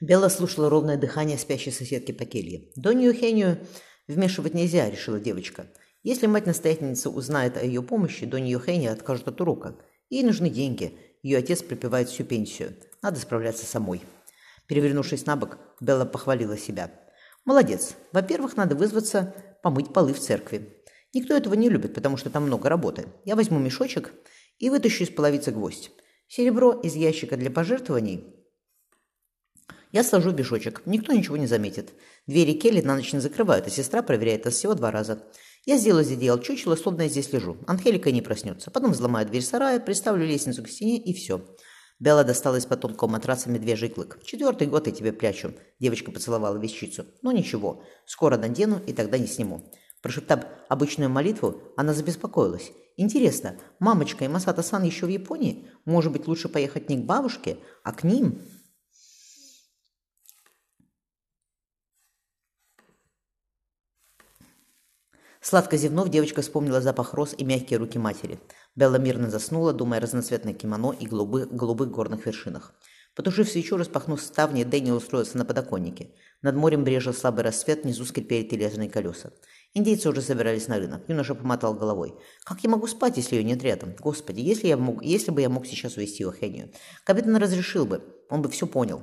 Белла слушала ровное дыхание спящей соседки по келье. «Донью Хению вмешивать нельзя», — решила девочка. «Если мать-настоятельница узнает о ее помощи, Донью Хения откажут от урока. Ей нужны деньги. Ее отец припевает всю пенсию. Надо справляться самой». Перевернувшись на бок, Белла похвалила себя. «Молодец. Во-первых, надо вызваться помыть полы в церкви. Никто этого не любит, потому что там много работы. Я возьму мешочек и вытащу из половицы гвоздь. Серебро из ящика для пожертвований я сложу в мешочек. Никто ничего не заметит. Двери Келли на ночь не закрывают, а сестра проверяет нас всего два раза. Я сделаю одеял чучело, словно я здесь лежу. Анхелика не проснется. Потом взломаю дверь сарая, приставлю лестницу к стене и все. Белла достала из-под матраса медвежий клык. «Четвертый год я тебе прячу», – девочка поцеловала вещицу. «Ну ничего, скоро надену и тогда не сниму». Прошептав обычную молитву, она забеспокоилась. «Интересно, мамочка и Масата-сан еще в Японии? Может быть, лучше поехать не к бабушке, а к ним?» Сладко зевнув, девочка вспомнила запах роз и мягкие руки матери. Белла мирно заснула, думая о разноцветное кимоно и голубых, голубых горных вершинах. Потушив свечу, распахнув ставни, Дэниел устроился на подоконнике. Над морем брежил слабый рассвет, внизу скрипели тележные колеса. Индейцы уже собирались на рынок. Юноша помотал головой. «Как я могу спать, если ее нет рядом? Господи, если, я мог, если бы я мог сейчас увести ее Хению. Капитан разрешил бы. Он бы все понял».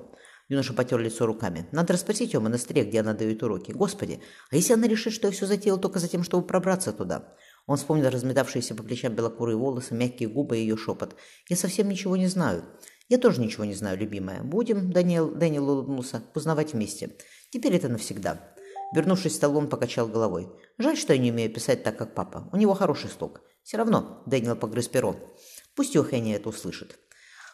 Юноша потер лицо руками. Надо расспросить ее в монастыре, где она дает уроки. Господи, а если она решит, что я все затеял только за тем, чтобы пробраться туда? Он вспомнил разметавшиеся по плечам белокурые волосы, мягкие губы и ее шепот. «Я совсем ничего не знаю». «Я тоже ничего не знаю, любимая. Будем, Даниэл, Дэниел улыбнулся, узнавать вместе. Теперь это навсегда». Вернувшись в стол, он покачал головой. «Жаль, что я не умею писать так, как папа. У него хороший слог. Все равно», — Дэниел погрыз перо. «Пусть Йохэнни это услышит».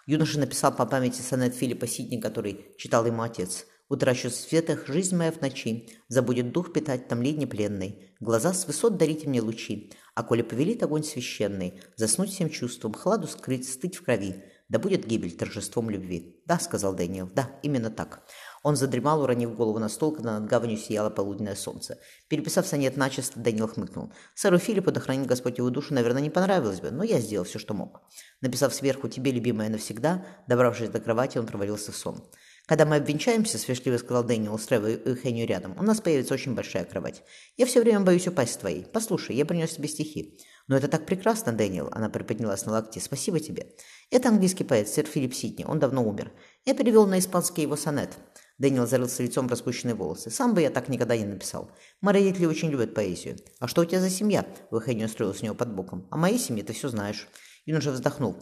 Юноша написал по памяти сонет Филиппа Сидни, который читал ему отец. «Утрачу светах жизнь моя в ночи, забудет дух питать там линии пленной, глаза с высот дарите мне лучи, а коли повелит огонь священный, заснуть всем чувством, хладу скрыть, стыть в крови, да будет гибель торжеством любви». «Да», — сказал Дэниел, — «да, именно так». Он задремал, уронив голову на стол, когда над гаванью сияло полуденное солнце. Переписав сонет начисто, Данил хмыкнул. «Сэру Филиппу, да хранит Господь его душу, наверное, не понравилось бы, но я сделал все, что мог». Написав сверху «Тебе, любимая, навсегда», добравшись до кровати, он провалился в сон. «Когда мы обвенчаемся», — свежливо сказал Дэниел, устраивая Хеню рядом, — «у нас появится очень большая кровать. Я все время боюсь упасть с твоей. Послушай, я принес тебе стихи». «Но это так прекрасно, Дэниел», — она приподнялась на локте. «Спасибо тебе». «Это английский поэт, сэр Филипп Сидни. Он давно умер. Я перевел на испанский его сонет. Дэниел зарылся лицом в распущенные волосы. «Сам бы я так никогда не написал. Мои родители очень любят поэзию. А что у тебя за семья?» Эухения устроилась у него под боком. «О моей семье ты все знаешь». Юноша вздохнул.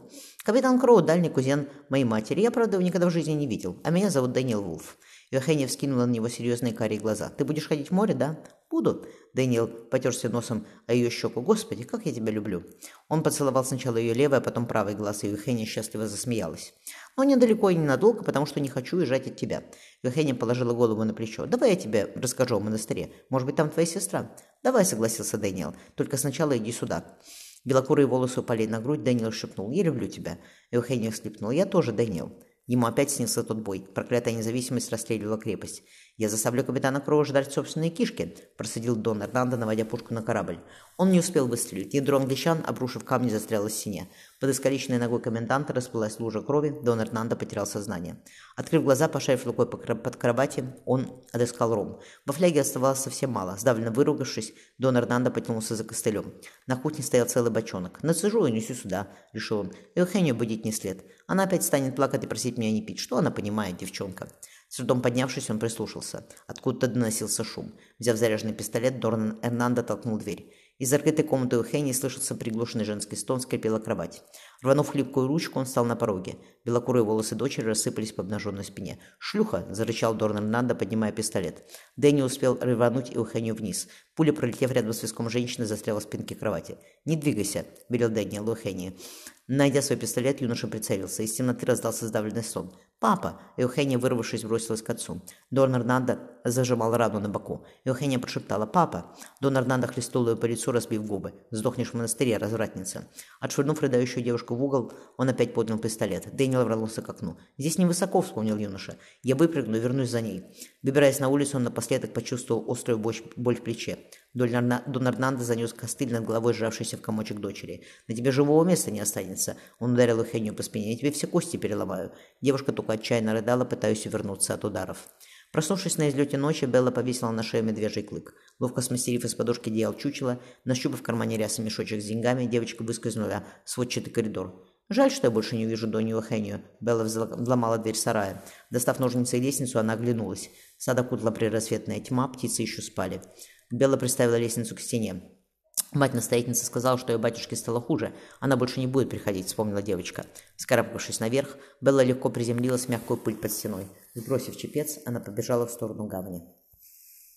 «Капитан Кроу – дальний кузен моей матери. Я, правда, его никогда в жизни не видел. А меня зовут Дэниел Вулф». Евгения вскинула на него серьезные карие глаза. «Ты будешь ходить в море, да?» «Буду». Дэниел потерся носом о ее щеку. «Господи, как я тебя люблю!» Он поцеловал сначала ее левый, а потом правый глаз, и Евгения счастливо засмеялась. «Но недалеко и ненадолго, потому что не хочу уезжать от тебя». Евгения положила голову на плечо. «Давай я тебе расскажу о монастыре. Может быть, там твоя сестра?» «Давай», — согласился Дэниел. «Только сначала иди сюда». Белокурые волосы упали на грудь, Дэниел шепнул. «Я люблю тебя». Евгения всхлипнула. «Я тоже, Дэниел». Ему опять снился тот бой. Проклятая независимость расстреливала крепость. «Я заставлю капитана Кроу жрать собственные кишки», – процедил Дон Эрнандо, наводя пушку на корабль. Он не успел выстрелить. Ядро англичан, обрушив камни, застрял в стене. Под искалеченной ногой коменданта расплылась лужа крови, Дон Эрнандо потерял сознание. Открыв глаза, пошарив рукой под кровати, он отыскал ром. Во фляге оставалось совсем мало. Сдавленно выругавшись, Дон Эрнандо потянулся за костылем. На кухне стоял целый бочонок. «Нацежу и несу сюда», – решил он. «Эухению будить не след. Она опять станет плакать и просить меня не пить. Что она понимает, девчонка?» С трудом поднявшись, он прислушался. Откуда-то доносился шум. Взяв заряженный пистолет, Дорнан Эрнандо толкнул дверь. Из закрытой комнаты у Хенни слышался приглушенный женский стон, скрипела кровать. Рванув хлипкую ручку, он встал на пороге. Белокурые волосы дочери рассыпались по обнаженной спине. «Шлюха!» – зарычал Дорнан Нанда, поднимая пистолет. Дэнни успел рвануть и Ухенью вниз. Пуля, пролетев рядом с виском женщины, застряла в спинке кровати. «Не двигайся!» – велел Дэнни Лухенни. Найдя свой пистолет, юноша прицелился. Из темноты раздался сдавленный сон. «Папа!» Эухения, вырвавшись, бросилась к отцу. Дон Эрнандо зажимал рану на боку. Эухения прошептала «Папа!» Дон Эрнандо хлестнул ее по лицу, разбив губы. «Сдохнешь в монастыре, развратница!» Отшвырнув рыдающую девушку в угол, он опять поднял пистолет. Дэнни и ворвался к окну. «Здесь невысоко», — вспомнил юноша. «Я выпрыгну вернусь за ней». Выбираясь на улицу, он напоследок почувствовал острую боль в плече. Дон Эрнандо занес костыль над головой сжавшийся в комочек дочери. «На тебе живого места не останется!» Он ударил Ухению по спине. «Я тебе все кости переломаю!» Девушка только отчаянно рыдала, пытаясь увернуться от ударов. Проснувшись на излете ночи, Белла повесила на шею медвежий клык. Ловко смастерив из подушки одеял чучела, нащупав в кармане рясы мешочек с деньгами, девочка выскользнула в сводчатый коридор. «Жаль, что я больше не увижу Донью Хению». Белла взломала дверь сарая. Достав ножницы и лестницу, она оглянулась. Сад окутала предрассветная тьма, птицы еще спали. Белла приставила лестницу к стене. Мать-настоятельница сказала, что ее батюшке стало хуже. Она больше не будет приходить, вспомнила девочка. Скарабкавшись наверх, Белла легко приземлилась в мягкую пыль под стеной. Сбросив чепец, она побежала в сторону гавани.